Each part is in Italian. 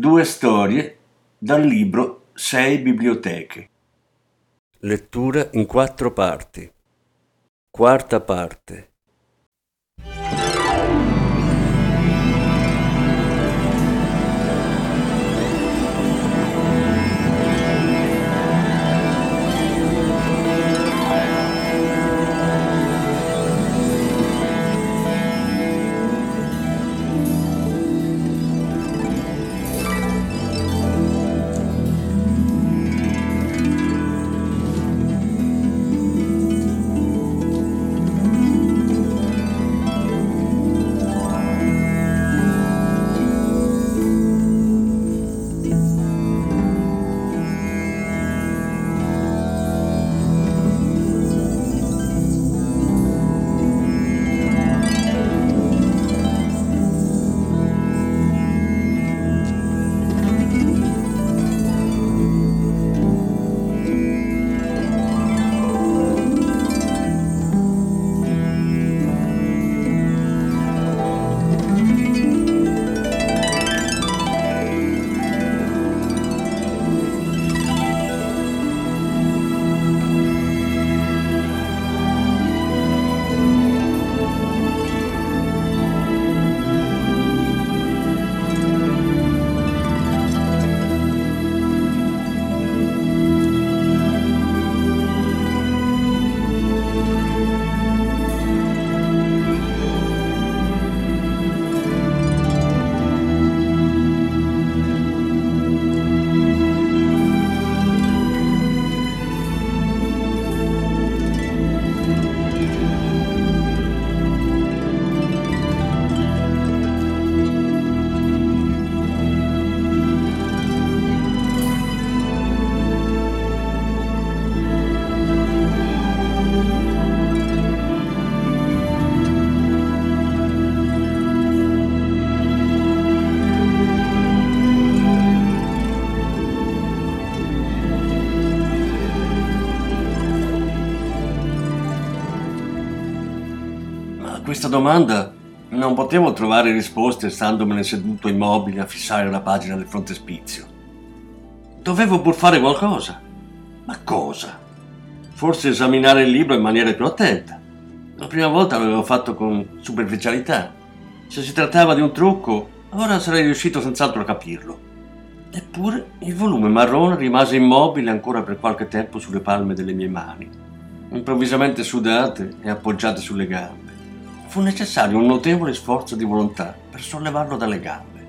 Due storie dal libro Sei biblioteche. Lettura in quattro parti. Quarta parte. Questa domanda non potevo trovare risposte standomene seduto immobile a fissare la pagina del frontespizio. Dovevo pur fare qualcosa. Ma cosa? Forse esaminare il libro in maniera più attenta. La prima volta l'avevo fatto con superficialità. Se si trattava di un trucco, ora sarei riuscito senz'altro a capirlo. Eppure il volume marrone rimase immobile ancora per qualche tempo sulle palme delle mie mani, improvvisamente sudate e appoggiate sulle gambe. Fu necessario un notevole sforzo di volontà per sollevarlo dalle gambe.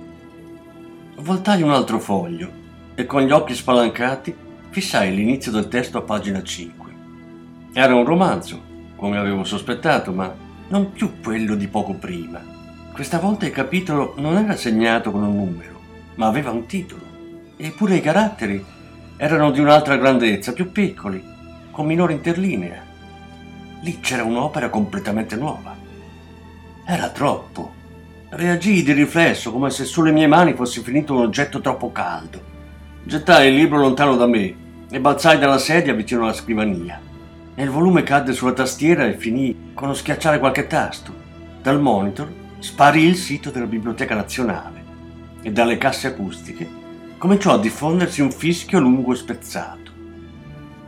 Voltai un altro foglio e con gli occhi spalancati fissai l'inizio del testo a pagina 5. Era un romanzo, come avevo sospettato, ma non più quello di poco prima. Questa volta il capitolo non era segnato con un numero, ma aveva un titolo. Eppure i caratteri erano di un'altra grandezza, più piccoli, con minore interlinea. Lì c'era un'opera completamente nuova. Era troppo. Reagii di riflesso, come se sulle mie mani fosse finito un oggetto troppo caldo. Gettai il libro lontano da me e balzai dalla sedia vicino alla scrivania. E il volume cadde sulla tastiera e finì con lo schiacciare qualche tasto. Dal monitor sparì il sito della Biblioteca Nazionale e dalle casse acustiche cominciò a diffondersi un fischio lungo e spezzato.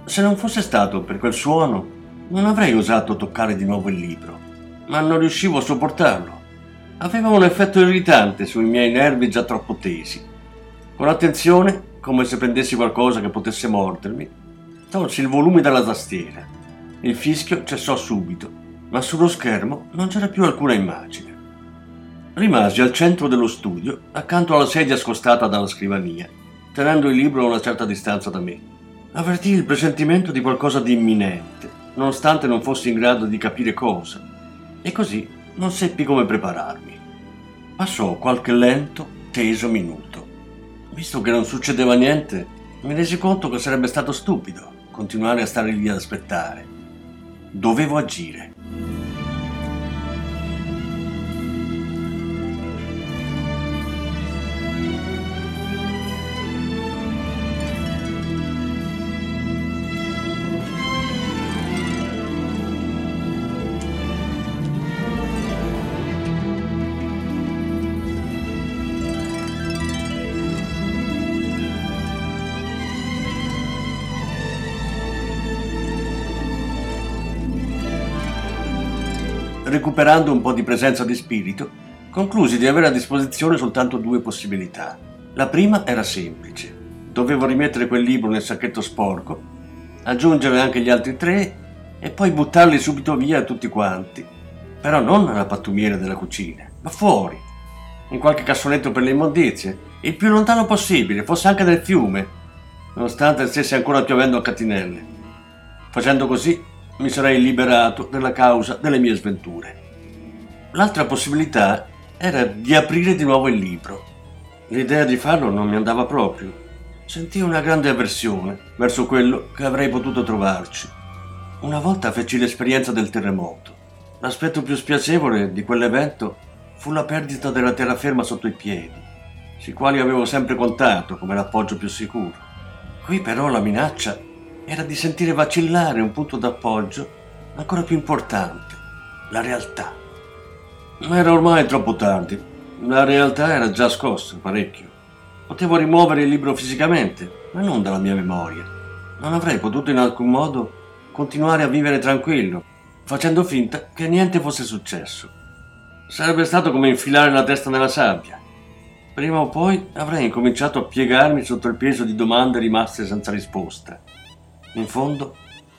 Se non fosse stato per quel suono, non avrei osato toccare di nuovo il libro, ma non riuscivo a sopportarlo. Aveva un effetto irritante sui miei nervi già troppo tesi. Con attenzione, come se prendessi qualcosa che potesse mordermi, tolsi il volume dalla tastiera. Il fischio cessò subito, ma sullo schermo non c'era più alcuna immagine. Rimasi al centro dello studio, accanto alla sedia scostata dalla scrivania, tenendo il libro a una certa distanza da me. Avvertii il presentimento di qualcosa di imminente, nonostante non fossi in grado di capire cosa, e così non seppi come prepararmi. Passò qualche lento, teso minuto. visto che non succedeva niente, mi resi conto che sarebbe stato stupido continuare a stare lì ad aspettare. Dovevo agire. Recuperando un po' di presenza di spirito, conclusi di avere a disposizione soltanto due possibilità. La prima era semplice. Dovevo rimettere quel libro nel sacchetto sporco, aggiungere anche gli altri tre e poi buttarli subito via tutti quanti. Però non nella pattumiera della cucina, ma fuori, in qualche cassonetto per le immondizie, il più lontano possibile, fosse anche nel fiume, nonostante stesse ancora piovendo a catinelle. Facendo così mi sarei liberato della causa delle mie sventure. L'altra possibilità era di aprire di nuovo il libro. L'idea di farlo non mi andava proprio. Sentii una grande avversione verso quello che avrei potuto trovarci. Una volta feci l'esperienza del terremoto. L'aspetto più spiacevole di quell'evento fu la perdita della terraferma sotto i piedi, sui quali avevo sempre contato come l'appoggio più sicuro. Qui però la minaccia era di sentire vacillare un punto d'appoggio ancora più importante, la realtà. Ma era ormai troppo tardi, la realtà era già scossa parecchio. Potevo rimuovere il libro fisicamente, ma non dalla mia memoria. Non avrei potuto in alcun modo continuare a vivere tranquillo, facendo finta che niente fosse successo. Sarebbe stato come infilare la testa nella sabbia. Prima o poi avrei incominciato a piegarmi sotto il peso di domande rimaste senza risposta. In fondo,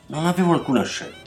non avevo alcuna scelta.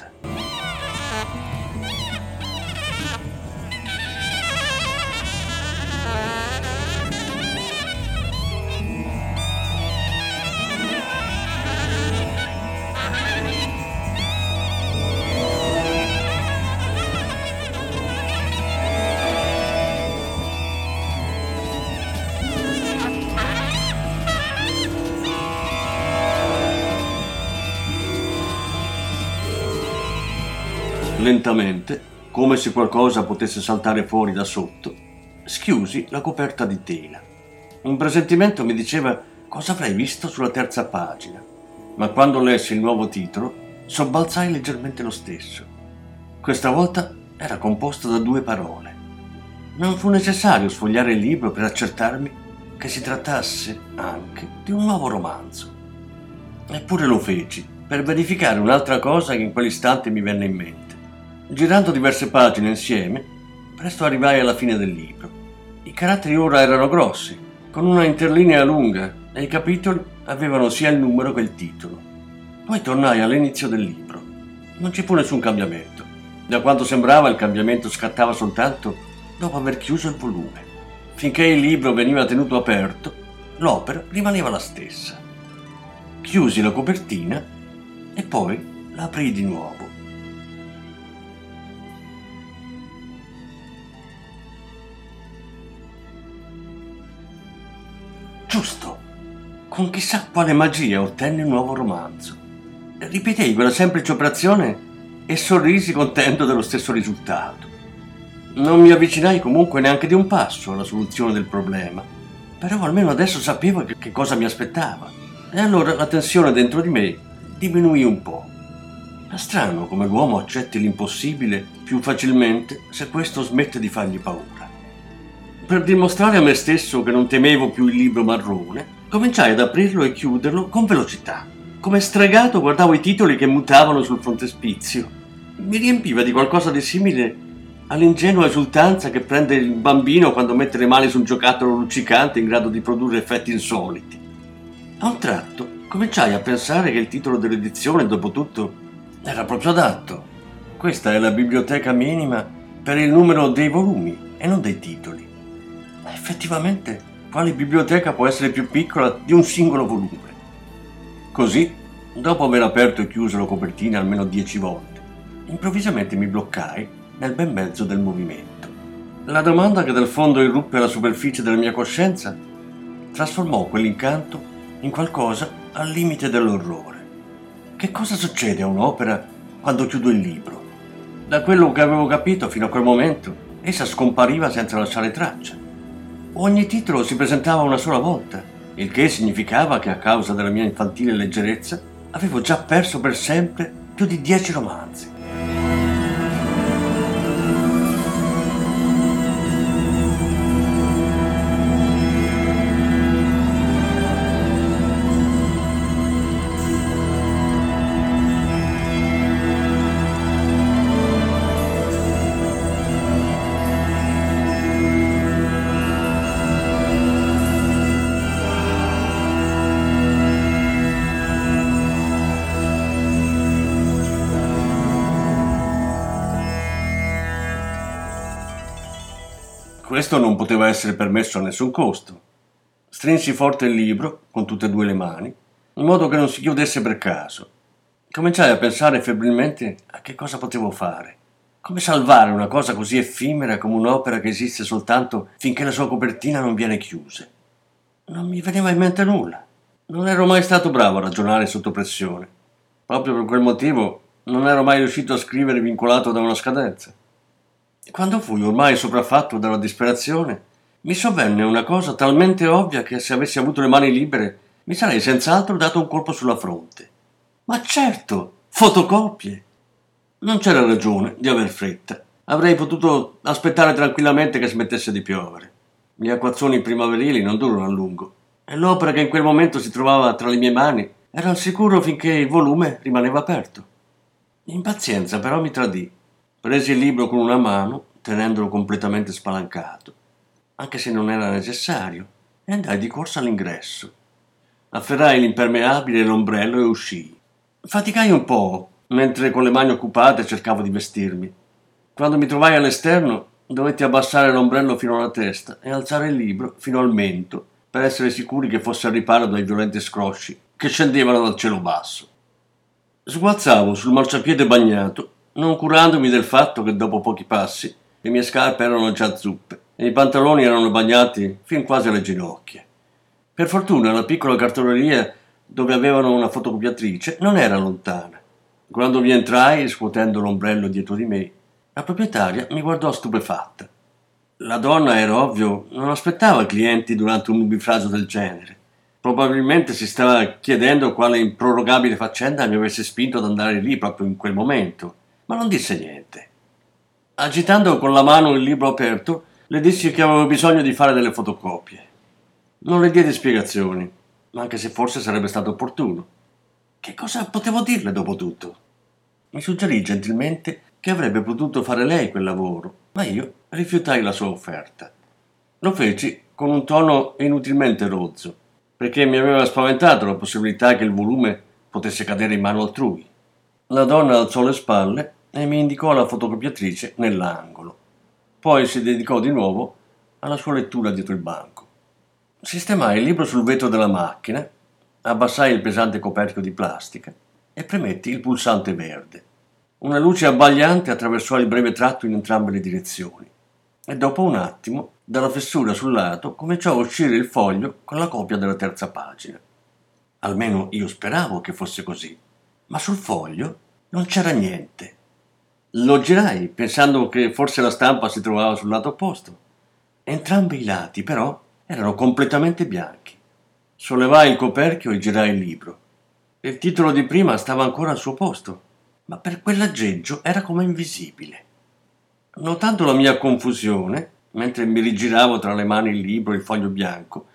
Lentamente, come se qualcosa potesse saltare fuori da sotto, schiusi la coperta di tela. Un presentimento mi diceva cosa avrei visto sulla terza pagina, ma quando lessi il nuovo titolo sobbalzai leggermente lo stesso. Questa volta era composto da due parole. Non fu necessario sfogliare il libro per accertarmi che si trattasse anche di un nuovo romanzo. Eppure lo feci per verificare un'altra cosa che in quell'istante mi venne in mente. Girando diverse pagine insieme, presto arrivai alla fine del libro. I caratteri ora erano grossi, con una interlinea lunga, e i capitoli avevano sia il numero che il titolo. Poi tornai all'inizio del libro. Non ci fu nessun cambiamento. Da quanto sembrava il cambiamento scattava soltanto dopo aver chiuso il volume. Finché il libro veniva tenuto aperto, l'opera rimaneva la stessa. Chiusi la copertina e poi la aprii di nuovo. Giusto. Con chissà quale magia ottenni un nuovo romanzo. Ripetei quella semplice operazione e sorrisi contento dello stesso risultato. Non mi avvicinai comunque neanche di un passo alla soluzione del problema, però almeno adesso sapevo che cosa mi aspettava. E allora la tensione dentro di me diminuì un po'. È strano come l'uomo accetti l'impossibile più facilmente se questo smette di fargli paura. Per dimostrare a me stesso che non temevo più il libro marrone, cominciai ad aprirlo e chiuderlo con velocità. Come stregato guardavo i titoli che mutavano sul frontespizio. Mi riempiva di qualcosa di simile all'ingenua esultanza che prende il bambino quando mette le mani su un giocattolo luccicante in grado di produrre effetti insoliti. A un tratto cominciai a pensare che il titolo dell'edizione, dopo tutto, era proprio adatto. Questa è la biblioteca minima per il numero dei volumi e non dei titoli. Effettivamente, quale biblioteca può essere più piccola di un singolo volume? Così, dopo aver aperto e chiuso la copertina almeno dieci volte, improvvisamente mi bloccai nel ben mezzo del movimento. La domanda che dal fondo irruppe alla superficie della mia coscienza trasformò quell'incanto in qualcosa al limite dell'orrore. Che cosa succede a un'opera quando chiudo il libro? Da quello che avevo capito fino a quel momento, essa scompariva senza lasciare traccia. Ogni titolo si presentava una sola volta, il che significava che a causa della mia infantile leggerezza avevo già perso per sempre più di dieci romanzi. Questo non poteva essere permesso a nessun costo. Strinsi forte il libro con tutte e due le mani, in modo che non si chiudesse per caso. Cominciai a pensare febbrilmente a che cosa potevo fare. Come salvare una cosa così effimera come un'opera che esiste soltanto finché la sua copertina non viene chiusa? Non mi veniva in mente nulla. Non ero mai stato bravo a ragionare sotto pressione. Proprio per quel motivo non ero mai riuscito a scrivere vincolato da una scadenza. Quando fui ormai sopraffatto dalla disperazione, mi sovvenne una cosa talmente ovvia che se avessi avuto le mani libere mi sarei senz'altro dato un colpo sulla fronte. Ma certo, fotocopie! Non c'era ragione di aver fretta. Avrei potuto aspettare tranquillamente che smettesse di piovere. Gli acquazzoni primaverili non durano a lungo e l'opera che in quel momento si trovava tra le mie mani era al sicuro finché il volume rimaneva aperto. Impazienza però mi tradì Presi il libro con una mano, tenendolo completamente spalancato, anche se non era necessario, e andai di corsa all'ingresso. Afferrai l'impermeabile e l'ombrello e uscii. Faticai un po', mentre con le mani occupate cercavo di vestirmi. Quando mi trovai all'esterno, dovetti abbassare l'ombrello fino alla testa e alzare il libro fino al mento per essere sicuri che fosse al riparo dai violenti scrosci che scendevano dal cielo basso. Sguazzavo sul marciapiede bagnato non curandomi del fatto che dopo pochi passi le mie scarpe erano già zuppe e i pantaloni erano bagnati fin quasi alle ginocchia. Per fortuna la piccola cartoleria dove avevano una fotocopiatrice non era lontana. Quando vi entrai, scuotendo l'ombrello dietro di me, la proprietaria mi guardò stupefatta. La donna, era ovvio, non aspettava clienti durante un nubifragio del genere. Probabilmente si stava chiedendo quale improrogabile faccenda mi avesse spinto ad andare lì proprio in quel momento ma non disse niente. Agitando con la mano il libro aperto, le dissi che avevo bisogno di fare delle fotocopie. Non le diedi spiegazioni, anche se forse sarebbe stato opportuno. Che cosa potevo dirle dopo tutto? Mi suggerì gentilmente che avrebbe potuto fare lei quel lavoro, ma io rifiutai la sua offerta. Lo feci con un tono inutilmente rozzo, perché mi aveva spaventato la possibilità che il volume potesse cadere in mano altrui. La donna alzò le spalle e mi indicò la fotocopiatrice nell'angolo. Poi si dedicò di nuovo alla sua lettura dietro il banco. Sistemai il libro sul vetro della macchina, abbassai il pesante coperchio di plastica e premetti il pulsante verde. Una luce abbagliante attraversò il breve tratto in entrambe le direzioni e dopo un attimo, dalla fessura sul lato, cominciò a uscire il foglio con la copia della terza pagina. Almeno io speravo che fosse così, ma sul foglio non c'era niente. Lo girai pensando che forse la stampa si trovava sul lato opposto. Entrambi i lati, però, erano completamente bianchi. Sollevai il coperchio e girai il libro. Il titolo di prima stava ancora al suo posto, ma per quell'aggeggio era come invisibile. Notando la mia confusione, mentre mi rigiravo tra le mani il libro e il foglio bianco,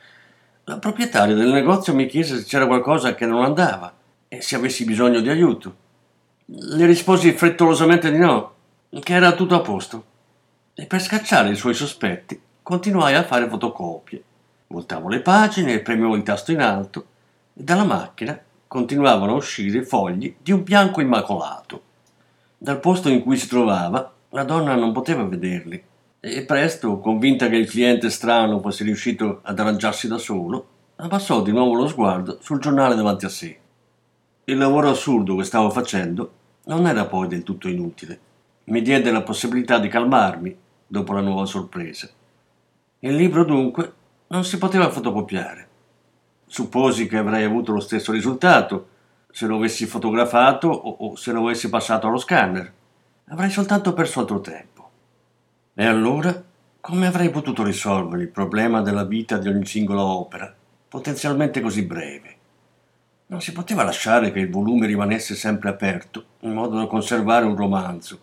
la proprietaria del negozio mi chiese se c'era qualcosa che non andava e se avessi bisogno di aiuto. Le risposi frettolosamente di no, che era tutto a posto. E per scacciare i suoi sospetti continuai a fare fotocopie. Voltavo le pagine e premevo il tasto in alto e dalla macchina continuavano a uscire fogli di un bianco immacolato. Dal posto in cui si trovava, la donna non poteva vederli e presto, convinta che il cliente strano fosse riuscito ad arrangiarsi da solo, abbassò di nuovo lo sguardo sul giornale davanti a sé. Il lavoro assurdo che stavo facendo non era poi del tutto inutile. Mi diede la possibilità di calmarmi dopo la nuova sorpresa. Il libro dunque non si poteva fotocopiare supposi che avrei avuto lo stesso risultato se lo avessi fotografato o, o se lo avessi passato allo scanner. Avrei soltanto perso altro tempo. E allora come avrei potuto risolvere il problema della vita di ogni singola opera, potenzialmente così breve? Non si poteva lasciare che il volume rimanesse sempre aperto, in modo da conservare un romanzo,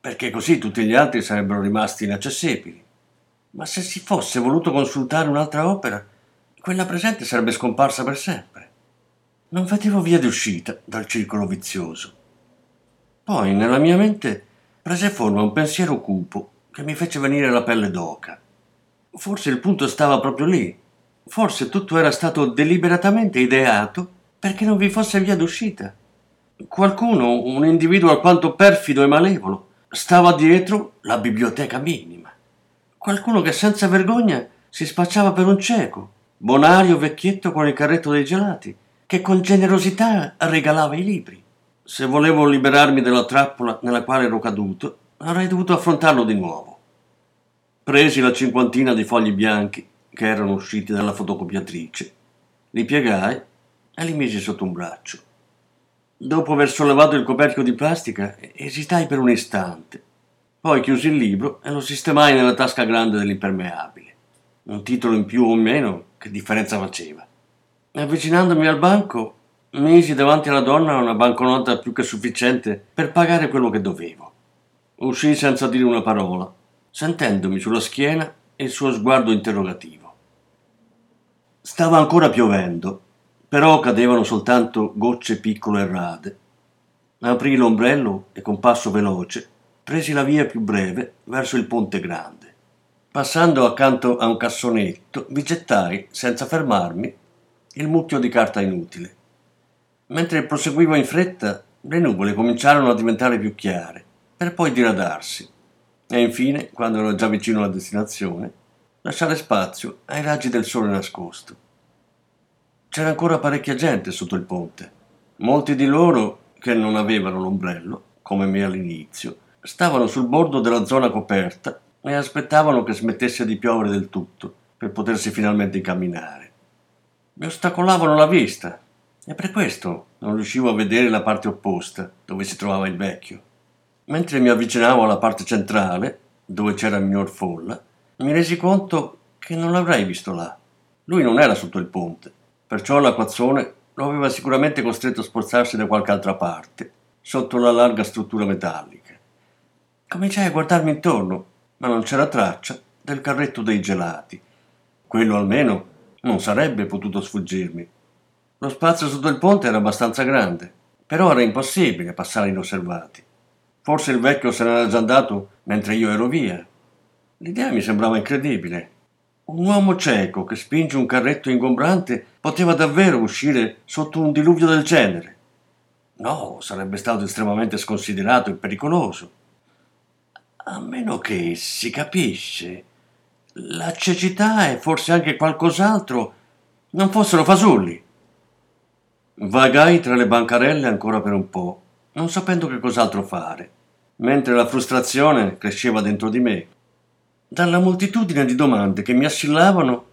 perché così tutti gli altri sarebbero rimasti inaccessibili. Ma se si fosse voluto consultare un'altra opera, quella presente sarebbe scomparsa per sempre. Non vedevo via di uscita dal circolo vizioso. Poi nella mia mente prese forma un pensiero cupo che mi fece venire la pelle d'oca. Forse il punto stava proprio lì. Forse tutto era stato deliberatamente ideato perché non vi fosse via d'uscita. Qualcuno, un individuo alquanto perfido e malevolo, stava dietro la biblioteca minima. Qualcuno che senza vergogna si spacciava per un cieco, bonario vecchietto con il carretto dei gelati, che con generosità regalava i libri. Se volevo liberarmi della trappola nella quale ero caduto, avrei dovuto affrontarlo di nuovo. Presi la cinquantina di fogli bianchi che erano usciti dalla fotocopiatrice, li piegai e li misi sotto un braccio. Dopo aver sollevato il coperchio di plastica, esitai per un istante. Poi chiusi il libro e lo sistemai nella tasca grande dell'impermeabile. Un titolo in più o meno, che differenza faceva? Avvicinandomi al banco, misi davanti alla donna una banconota più che sufficiente per pagare quello che dovevo. Uscii senza dire una parola, sentendomi sulla schiena il suo sguardo interrogativo. Stava ancora piovendo però cadevano soltanto gocce piccole e rade. Aprì l'ombrello e con passo veloce presi la via più breve verso il ponte grande. Passando accanto a un cassonetto, vi gettai, senza fermarmi, il mucchio di carta inutile. Mentre proseguivo in fretta, le nuvole cominciarono a diventare più chiare, per poi diradarsi, e infine, quando ero già vicino alla destinazione, lasciare spazio ai raggi del sole nascosto. C'era ancora parecchia gente sotto il ponte. Molti di loro, che non avevano l'ombrello, come me all'inizio, stavano sul bordo della zona coperta e aspettavano che smettesse di piovere del tutto per potersi finalmente incamminare. Mi ostacolavano la vista e per questo non riuscivo a vedere la parte opposta, dove si trovava il vecchio. Mentre mi avvicinavo alla parte centrale, dove c'era minor folla, mi resi conto che non l'avrei visto là. Lui non era sotto il ponte Perciò l'acquazzone lo aveva sicuramente costretto a spostarsi da qualche altra parte, sotto la larga struttura metallica. Cominciai a guardarmi intorno, ma non c'era traccia del carretto dei gelati. Quello almeno non sarebbe potuto sfuggirmi. Lo spazio sotto il ponte era abbastanza grande, però era impossibile passare inosservati. Forse il vecchio se n'era già andato mentre io ero via. L'idea mi sembrava incredibile, un uomo cieco che spinge un carretto ingombrante poteva davvero uscire sotto un diluvio del genere. No, sarebbe stato estremamente sconsiderato e pericoloso. A meno che, si capisce, la cecità e forse anche qualcos'altro non fossero fasulli. Vagai tra le bancarelle ancora per un po', non sapendo che cos'altro fare, mentre la frustrazione cresceva dentro di me. Dalla moltitudine di domande che mi assillavano,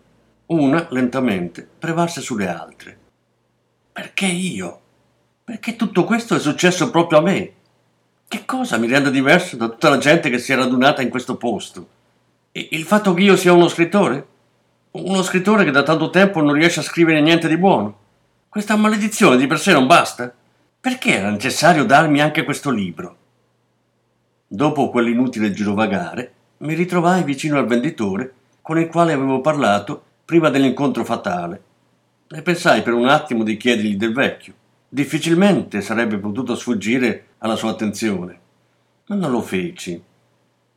una, lentamente, prevalse sulle altre. Perché io? Perché tutto questo è successo proprio a me? Che cosa mi rende diverso da tutta la gente che si è radunata in questo posto? E il fatto che io sia uno scrittore? Uno scrittore che da tanto tempo non riesce a scrivere niente di buono? Questa maledizione di per sé non basta? Perché era necessario darmi anche questo libro? Dopo quell'inutile girovagare, mi ritrovai vicino al venditore con il quale avevo parlato prima dell'incontro fatale e pensai per un attimo di chiedergli del vecchio. Difficilmente sarebbe potuto sfuggire alla sua attenzione, ma non lo feci.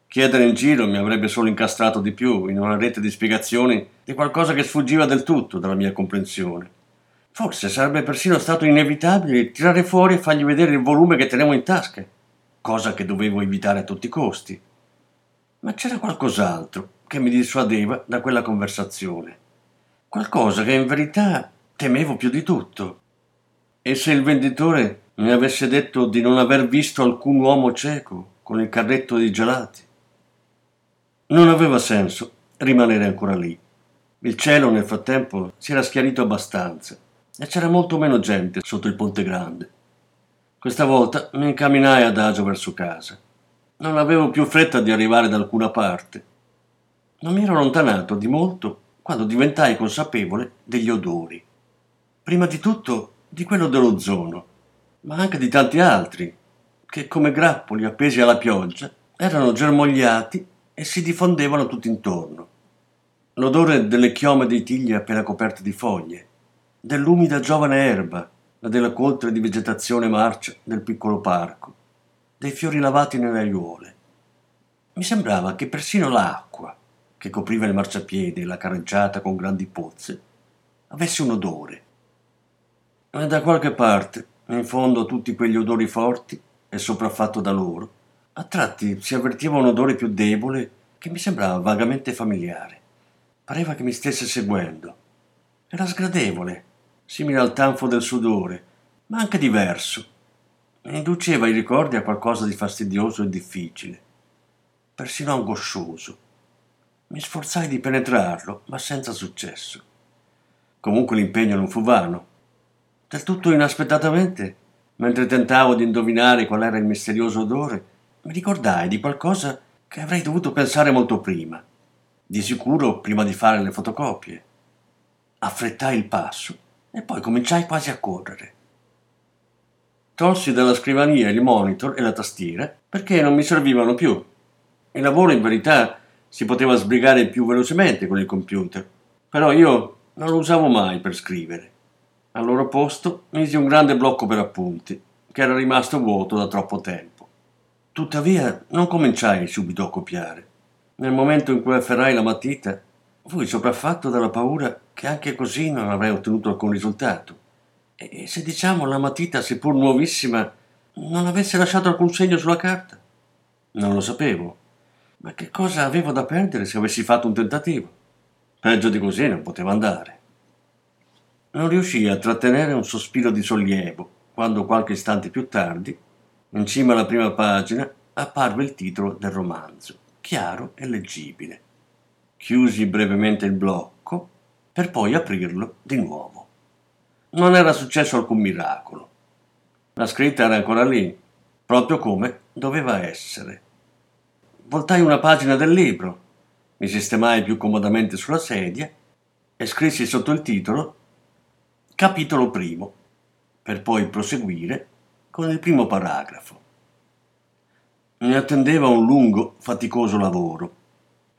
Chiedere in giro mi avrebbe solo incastrato di più in una rete di spiegazioni di qualcosa che sfuggiva del tutto dalla mia comprensione. Forse sarebbe persino stato inevitabile tirare fuori e fargli vedere il volume che tenevo in tasca, cosa che dovevo evitare a tutti i costi. Ma c'era qualcos'altro che mi dissuadeva da quella conversazione. Qualcosa che in verità temevo più di tutto. E se il venditore mi avesse detto di non aver visto alcun uomo cieco con il carretto di gelati? Non aveva senso rimanere ancora lì. Il cielo nel frattempo si era schiarito abbastanza e c'era molto meno gente sotto il ponte grande. Questa volta mi incamminai adagio verso casa. Non avevo più fretta di arrivare da alcuna parte. Non mi ero allontanato di molto quando diventai consapevole degli odori. Prima di tutto di quello dell'ozono, ma anche di tanti altri, che come grappoli appesi alla pioggia erano germogliati e si diffondevano tutto intorno. L'odore delle chiome dei tigli appena coperte di foglie, dell'umida giovane erba e della coltre di vegetazione marcia del piccolo parco, dei fiori lavati nelle aiuole. Mi sembrava che persino l'acqua, che copriva il marciapiede e la carreggiata con grandi pozze, avesse un odore. E da qualche parte, in fondo a tutti quegli odori forti e sopraffatto da loro, a tratti si avvertiva un odore più debole che mi sembrava vagamente familiare. Pareva che mi stesse seguendo. Era sgradevole, simile al tanfo del sudore, ma anche diverso. Mi induceva i ricordi a qualcosa di fastidioso e difficile, persino angoscioso. Mi sforzai di penetrarlo, ma senza successo. Comunque l'impegno non fu vano. Del tutto inaspettatamente, mentre tentavo di indovinare qual era il misterioso odore, mi ricordai di qualcosa che avrei dovuto pensare molto prima, di sicuro prima di fare le fotocopie. Affrettai il passo e poi cominciai quasi a correre. Tolsi dalla scrivania il monitor e la tastiera perché non mi servivano più. Il lavoro in verità si poteva sbrigare più velocemente con il computer, però io non lo usavo mai per scrivere. Al loro posto misi un grande blocco per appunti, che era rimasto vuoto da troppo tempo. Tuttavia non cominciai subito a copiare. Nel momento in cui afferrai la matita, fui sopraffatto dalla paura che anche così non avrei ottenuto alcun risultato. E se diciamo la matita, seppur nuovissima, non avesse lasciato alcun segno sulla carta? Non lo sapevo. Ma che cosa avevo da perdere se avessi fatto un tentativo? Peggio di così non poteva andare. Non riuscii a trattenere un sospiro di sollievo quando qualche istante più tardi, in cima alla prima pagina, apparve il titolo del romanzo, chiaro e leggibile. Chiusi brevemente il blocco per poi aprirlo di nuovo. Non era successo alcun miracolo. La scritta era ancora lì, proprio come doveva essere. Voltai una pagina del libro, mi sistemai più comodamente sulla sedia e scrissi sotto il titolo Capitolo primo, per poi proseguire con il primo paragrafo. Mi attendeva un lungo, faticoso lavoro.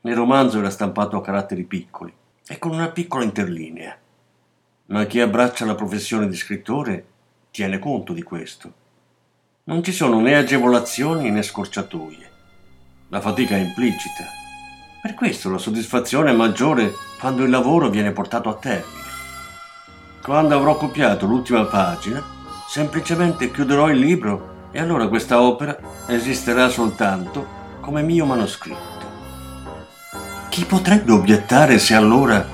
Il romanzo era stampato a caratteri piccoli e con una piccola interlinea. Ma chi abbraccia la professione di scrittore tiene conto di questo. Non ci sono né agevolazioni né scorciatoie. La fatica è implicita. Per questo la soddisfazione è maggiore quando il lavoro viene portato a termine. Quando avrò copiato l'ultima pagina, semplicemente chiuderò il libro e allora questa opera esisterà soltanto come mio manoscritto. Chi potrebbe obiettare se allora,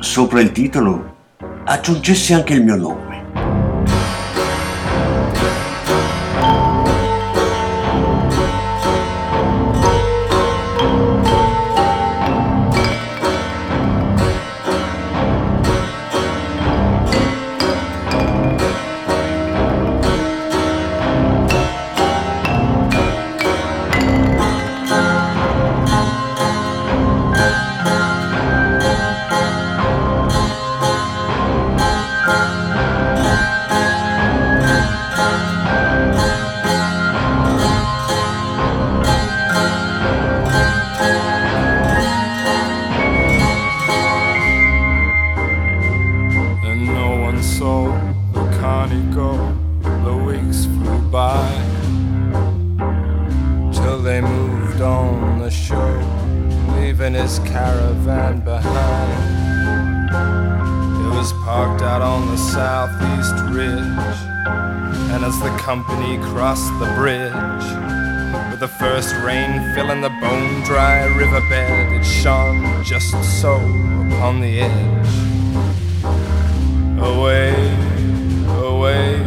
sopra il titolo, aggiungessi anche il mio nome? Leaving his caravan behind. It was parked out on the southeast ridge, and as the company crossed the bridge, with the first rain filling the bone dry riverbed, it shone just so upon the edge. Away, away,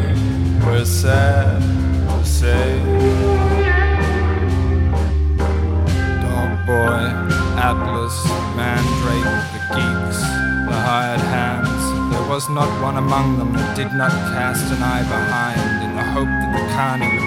we're sad say. Dog boy Atlas, Mandrake, the geeks, the hired hands. There was not one among them that did not cast an eye behind in the hope that the Khani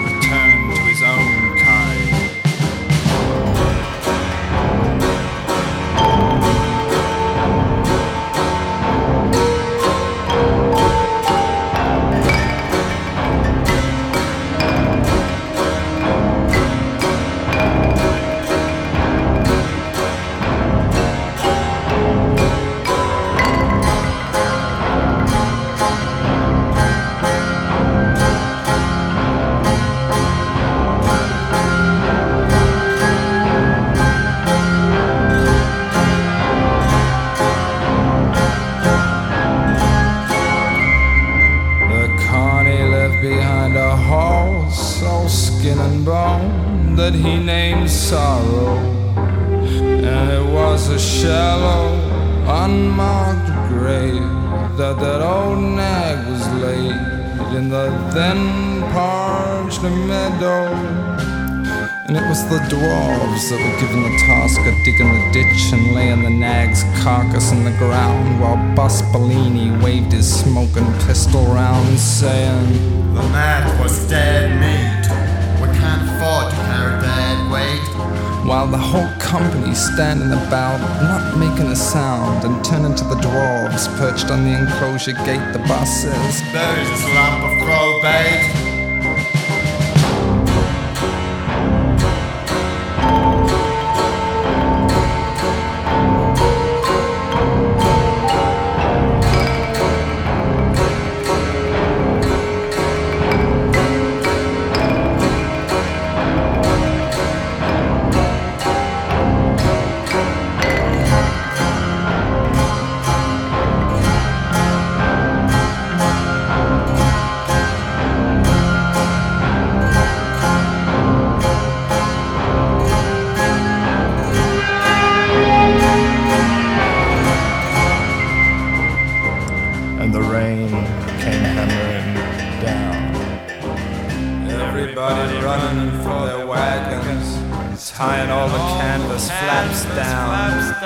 that were given the task of digging the ditch and laying the nag's carcass in the ground while Bus Bellini waved his smoking pistol round, saying, The mat was dead meat. We can't afford to carry that weight. while the whole company standing about, not making a sound, and turning to the dwarves perched on the enclosure gate. The boss says, There's this lump of Flaps down.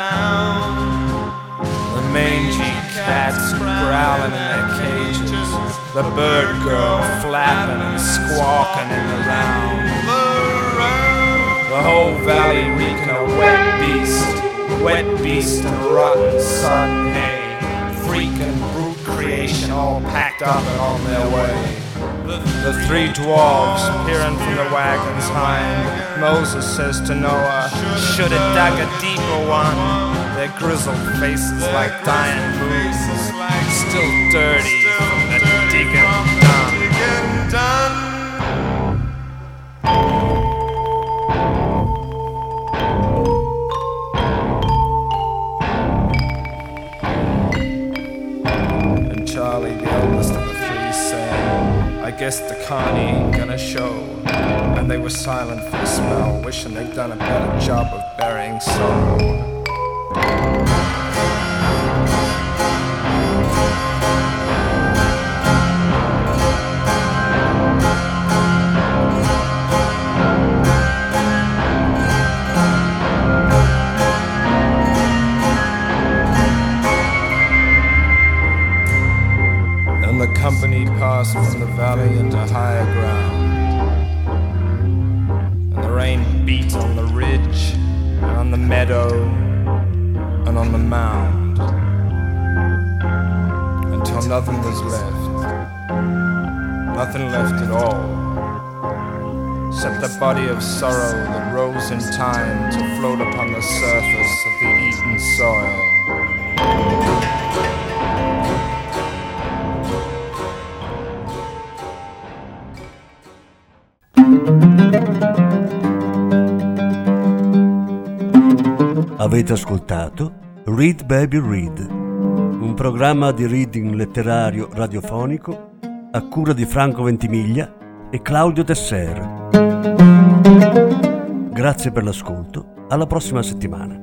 The mangy cats growling in their cages. The bird girl flapping and squawking in the round. The whole valley reeking of wet beast, wet beast and rotten sun hay. Freak and brute creation all packed up and on their way crow hind. Moses says to Noah, Should have dug a deeper one. Their grizzled faces like dying moons, still dirty silent for a spell, wishing they'd done a better job of burying sorrow. Nothing left at all, except the body of sorrow that rose in time to float upon the surface of the eaten soil. Avete ascoltato Read Baby Read, un programma di reading letterario radiofonico a cura di Franco Ventimiglia e Claudio Tesser. Grazie per l'ascolto, alla prossima settimana.